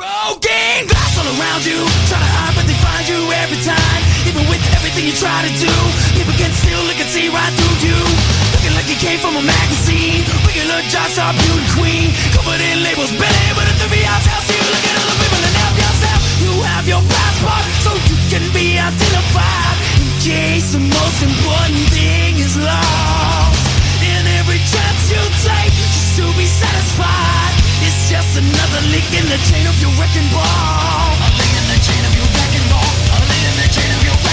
Broken glass all around you. Try to hide, but they find you every time. Even with everything you try to do, people can still look and see right through you. Looking like you came from a magazine. Regular jobs are beauty queen. Covered in labels, belly, but at the real house, you look at other people and help yourself. You have your passport, so you can be identified. In case the most important thing is lost. And every chance you take, just to be satisfied. It's just another link in the chain of your wrecking ball. A link in the chain of your wrecking ball. A link in the chain of your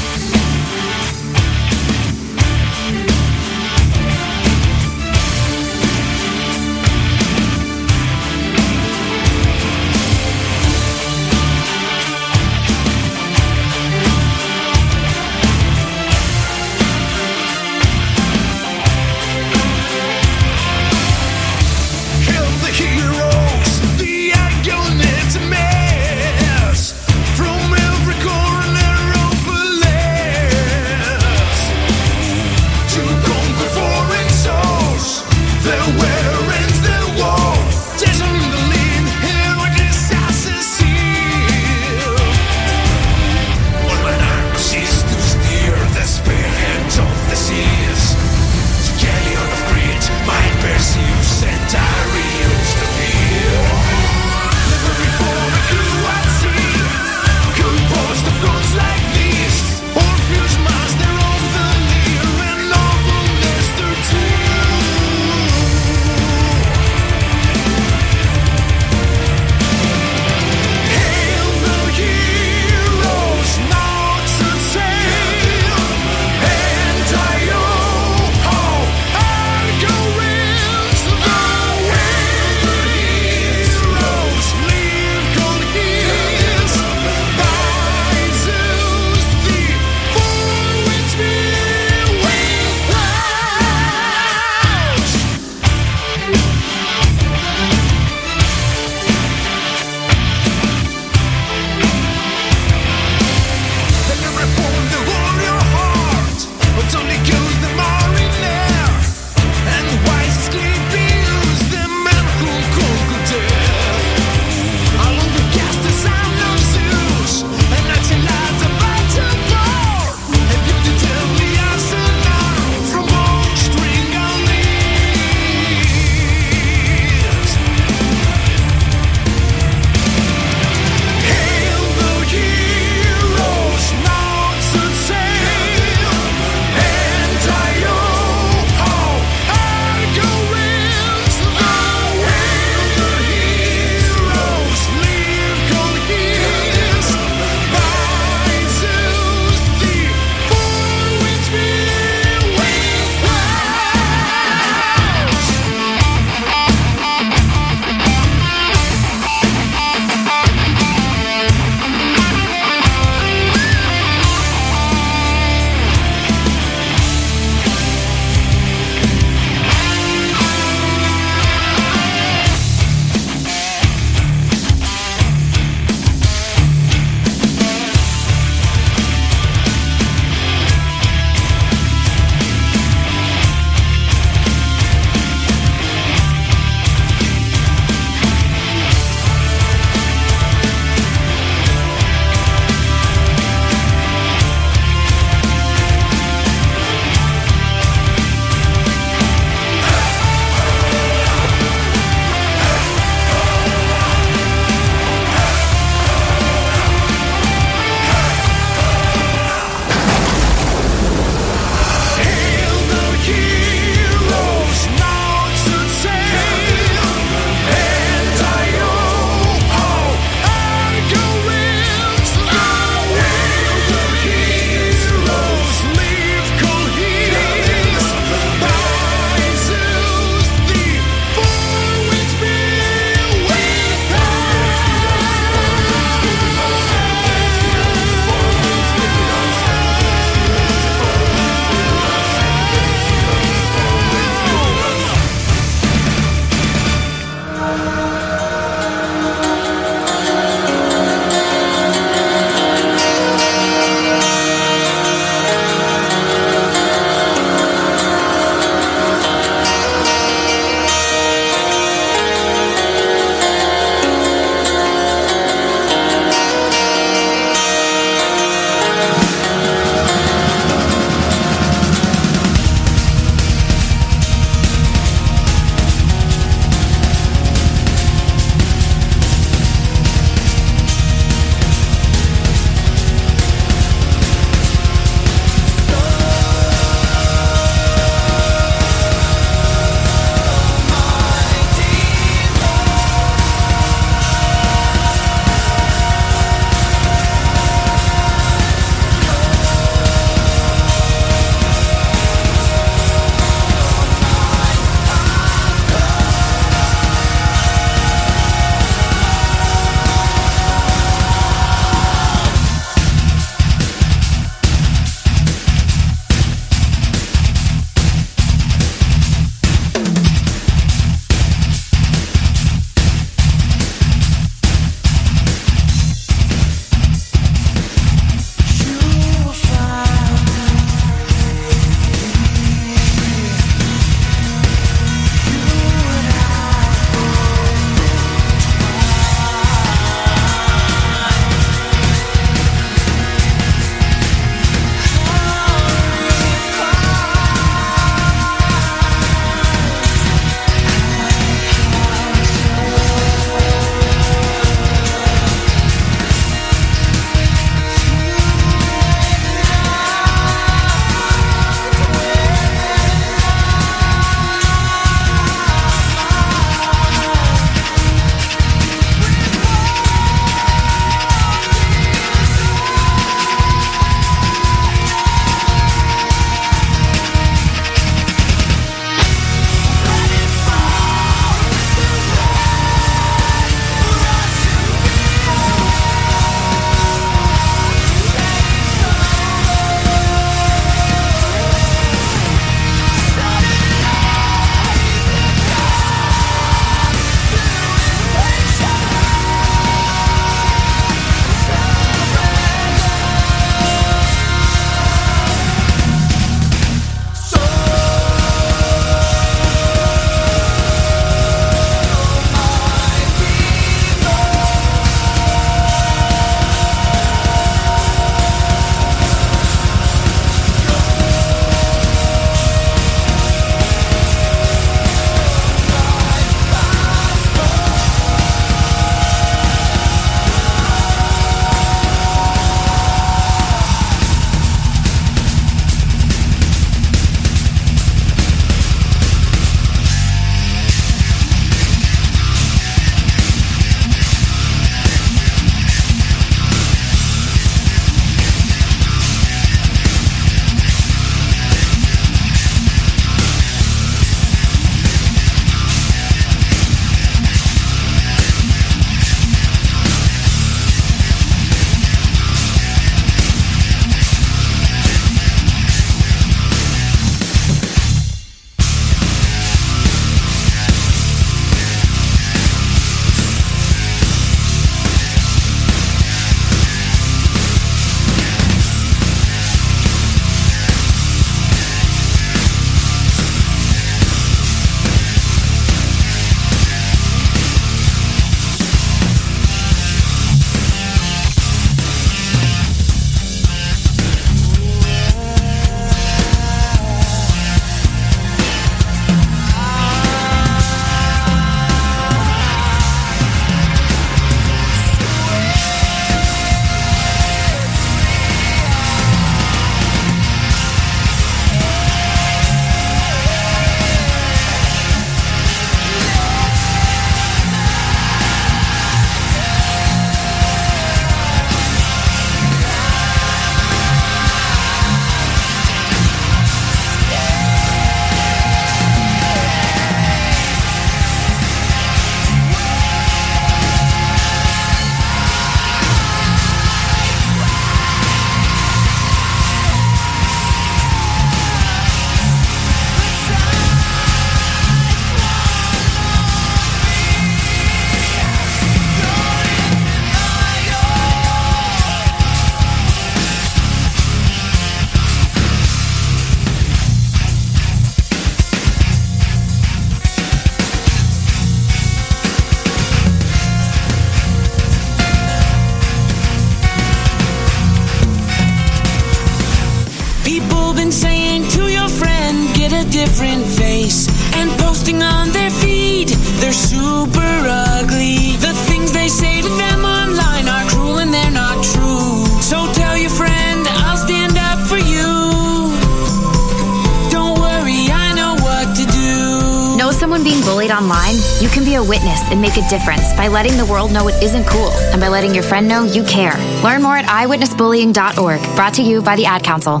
difference by letting the world know it isn't cool and by letting your friend know you care. Learn more at eyewitnessbullying.org, brought to you by the Ad Council.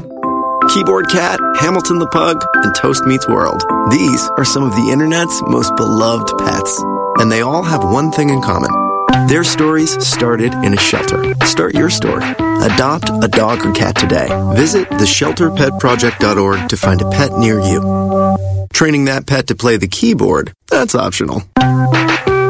Keyboard Cat, Hamilton the Pug, and Toast Meets World. These are some of the internet's most beloved pets. And they all have one thing in common. Their stories started in a shelter. Start your story. Adopt a dog or cat today. Visit theshelterpetproject.org to find a pet near you. Training that pet to play the keyboard, that's optional.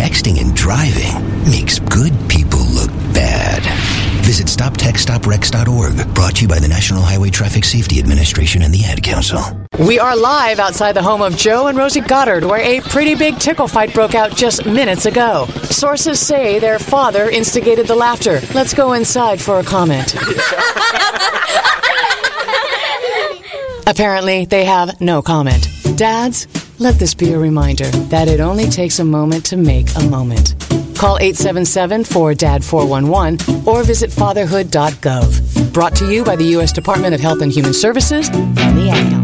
Texting and driving makes good people look bad. Visit StopTextsStopWrecks.org, brought to you by the National Highway Traffic Safety Administration and the Ad Council. We are live outside the home of Joe and Rosie Goddard, where a pretty big tickle fight broke out just minutes ago. Sources say their father instigated the laughter. Let's go inside for a comment. Apparently, they have no comment. Dads, let this be a reminder that it only takes a moment to make a moment. Call 877 4DAD 411 or visit fatherhood.gov. Brought to you by the U.S. Department of Health and Human Services and the Ad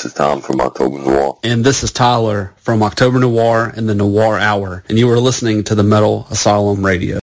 This is Tom from October Noir. And this is Tyler from October Noir and the Noir Hour. And you are listening to the Metal Asylum Radio.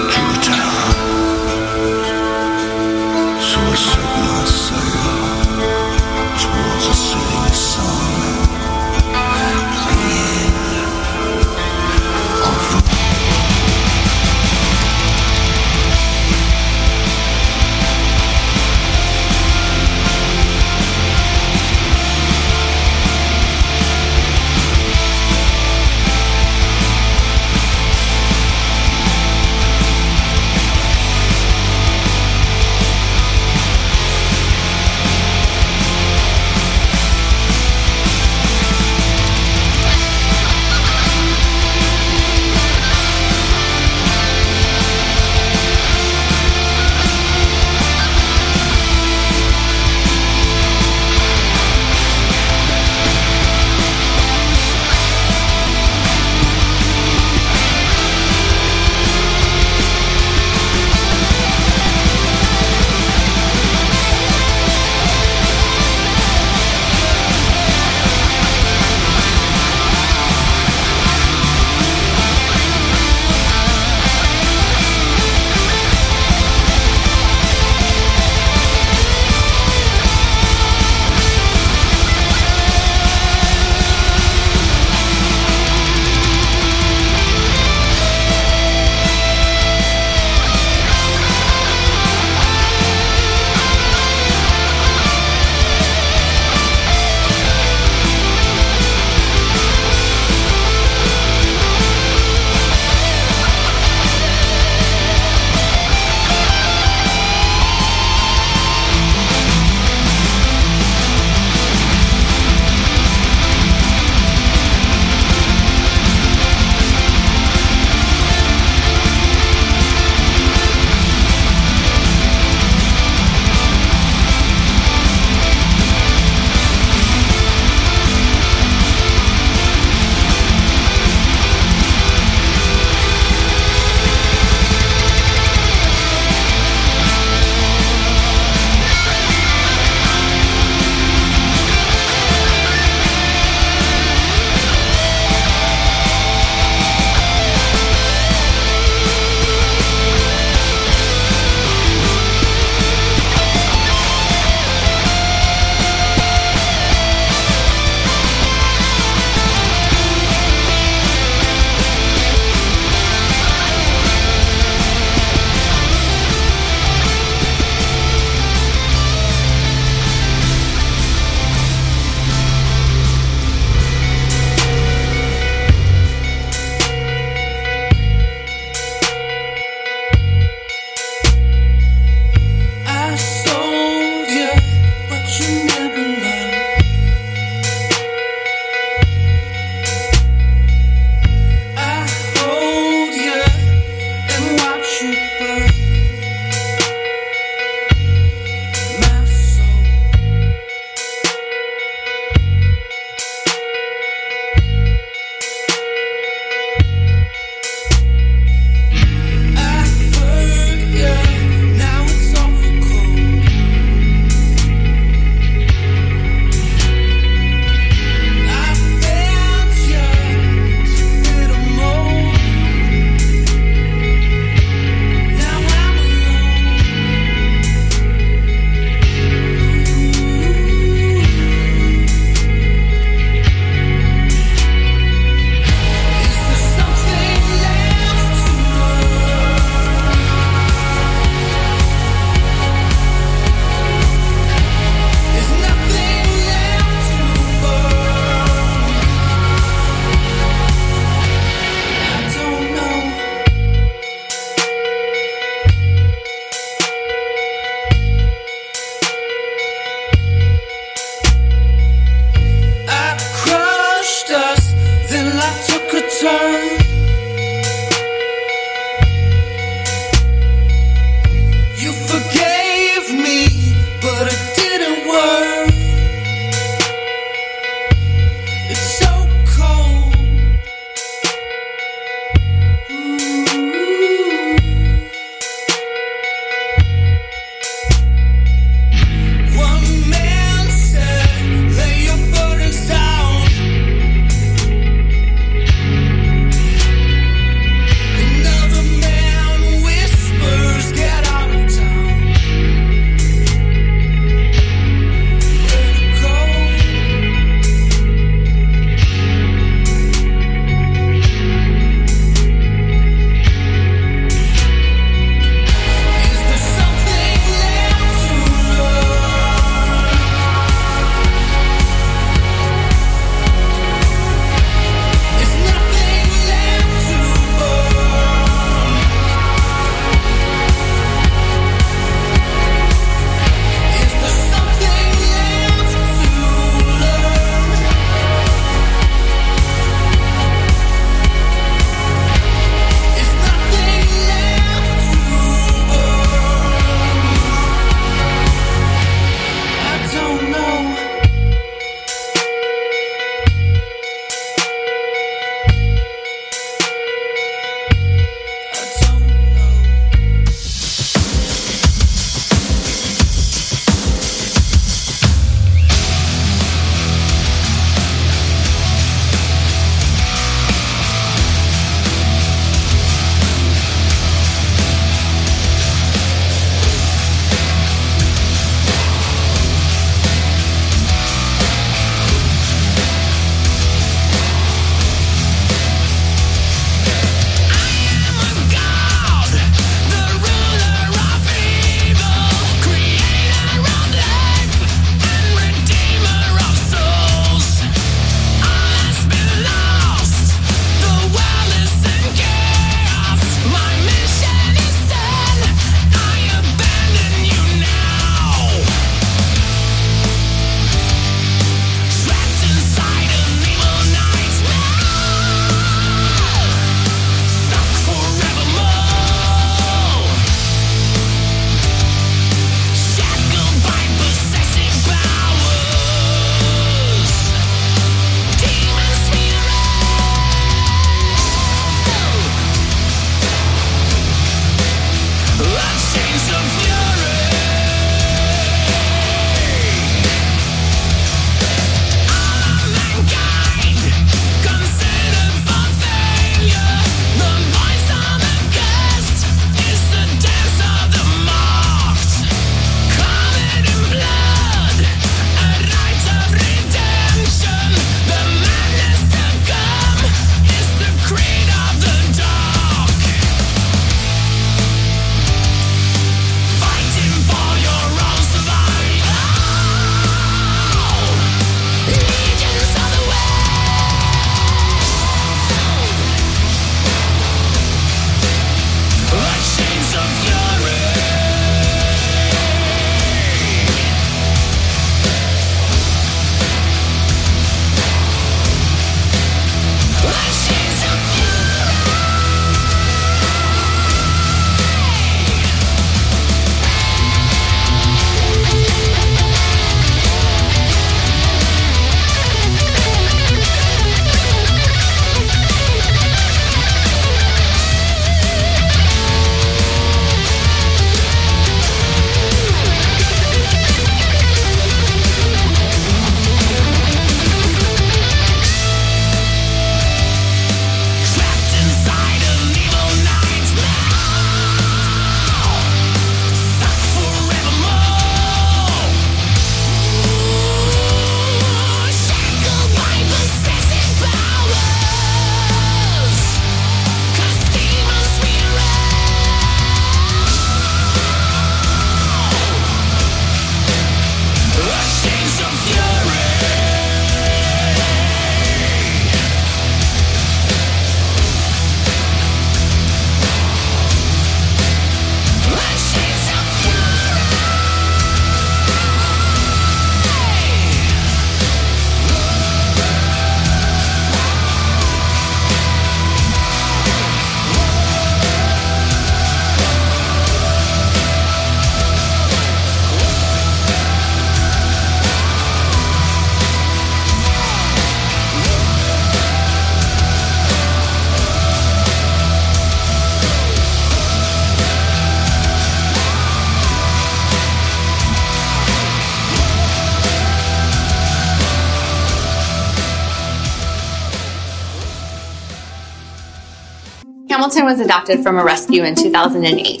Adopted from a rescue in 2008.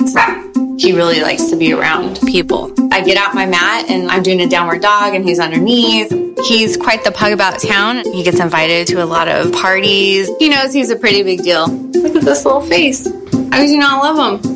He really likes to be around people. I get out my mat and I'm doing a downward dog and he's underneath. He's quite the pug about town. He gets invited to a lot of parties. He knows he's a pretty big deal. Look at this little face. Could you not love him?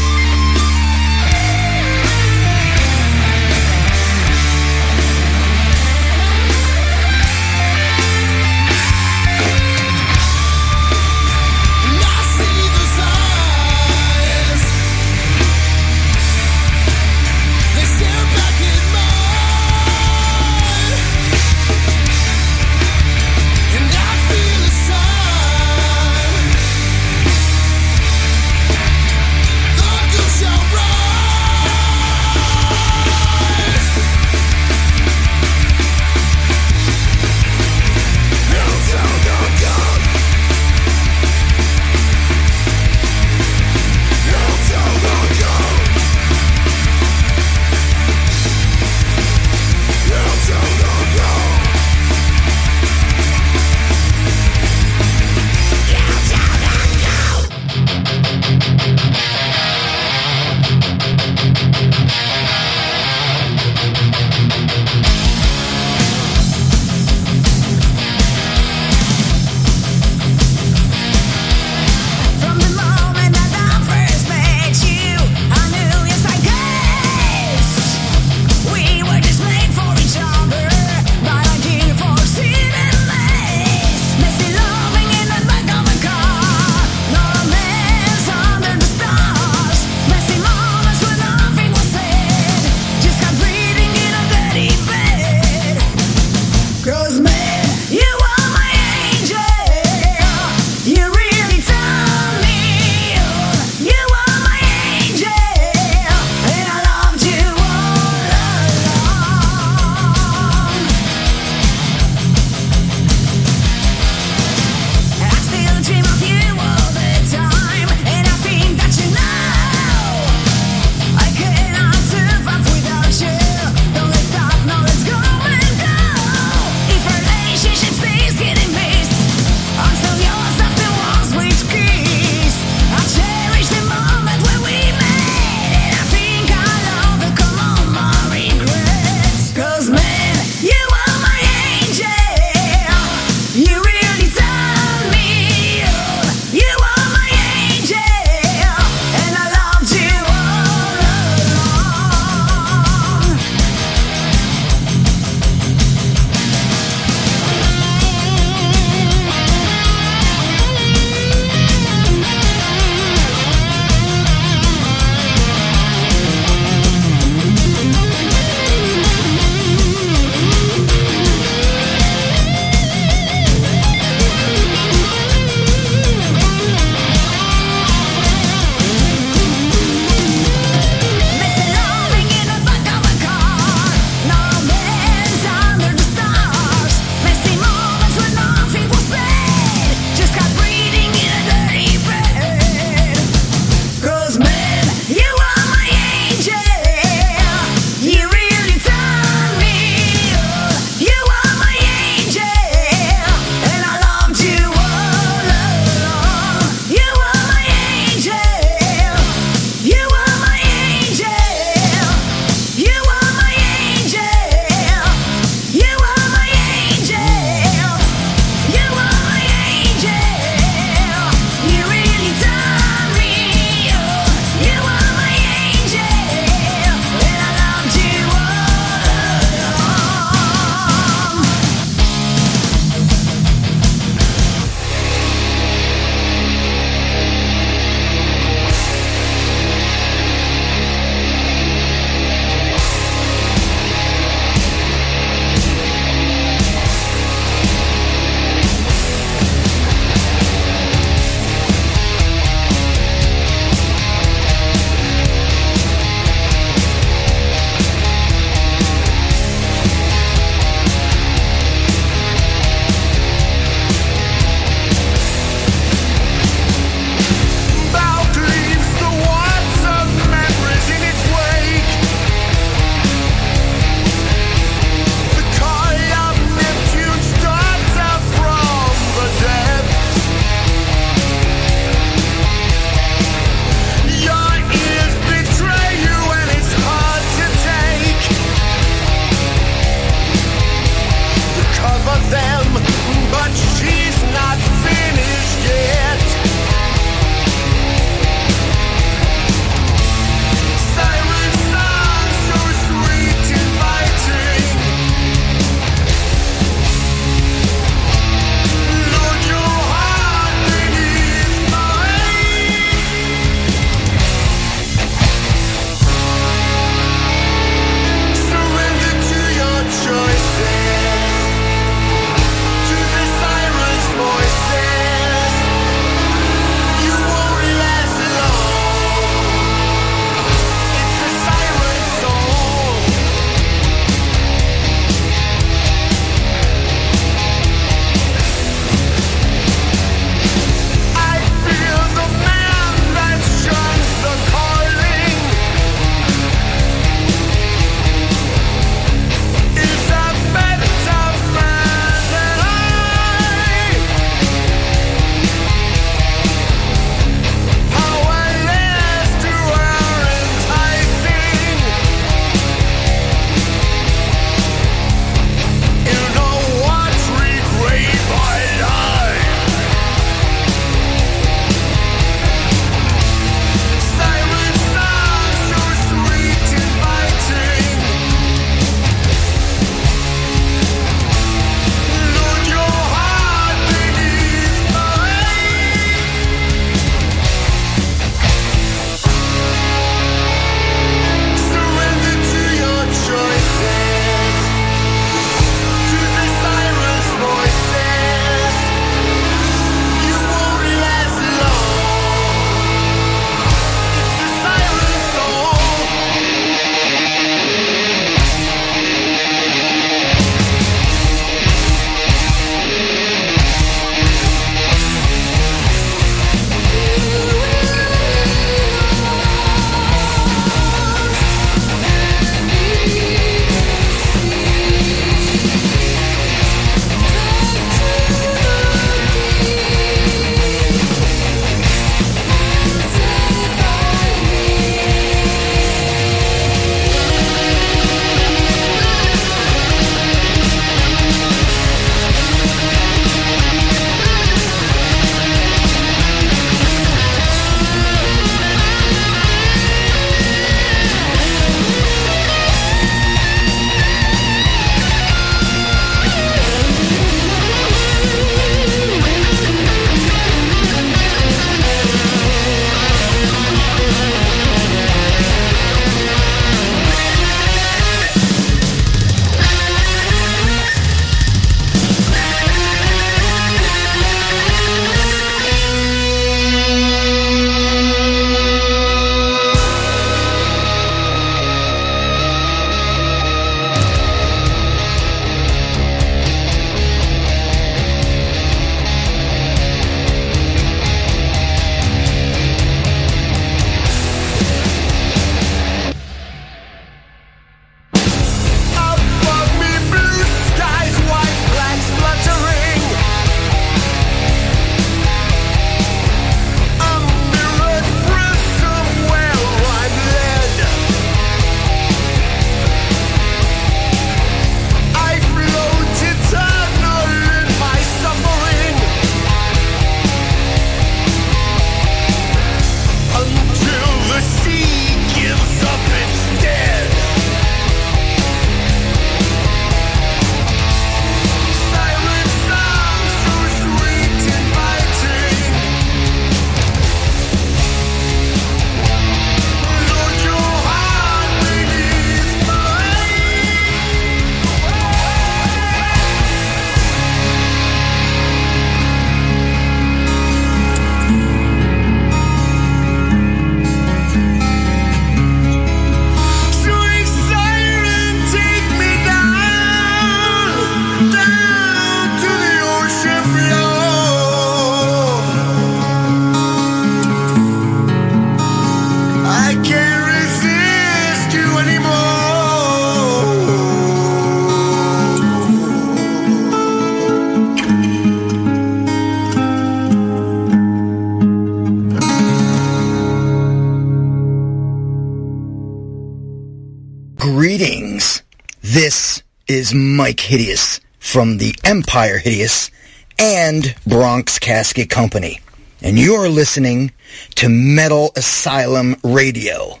Is Mike Hideous from the Empire Hideous and Bronx Casket Company. And you're listening to Metal Asylum Radio.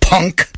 Punk.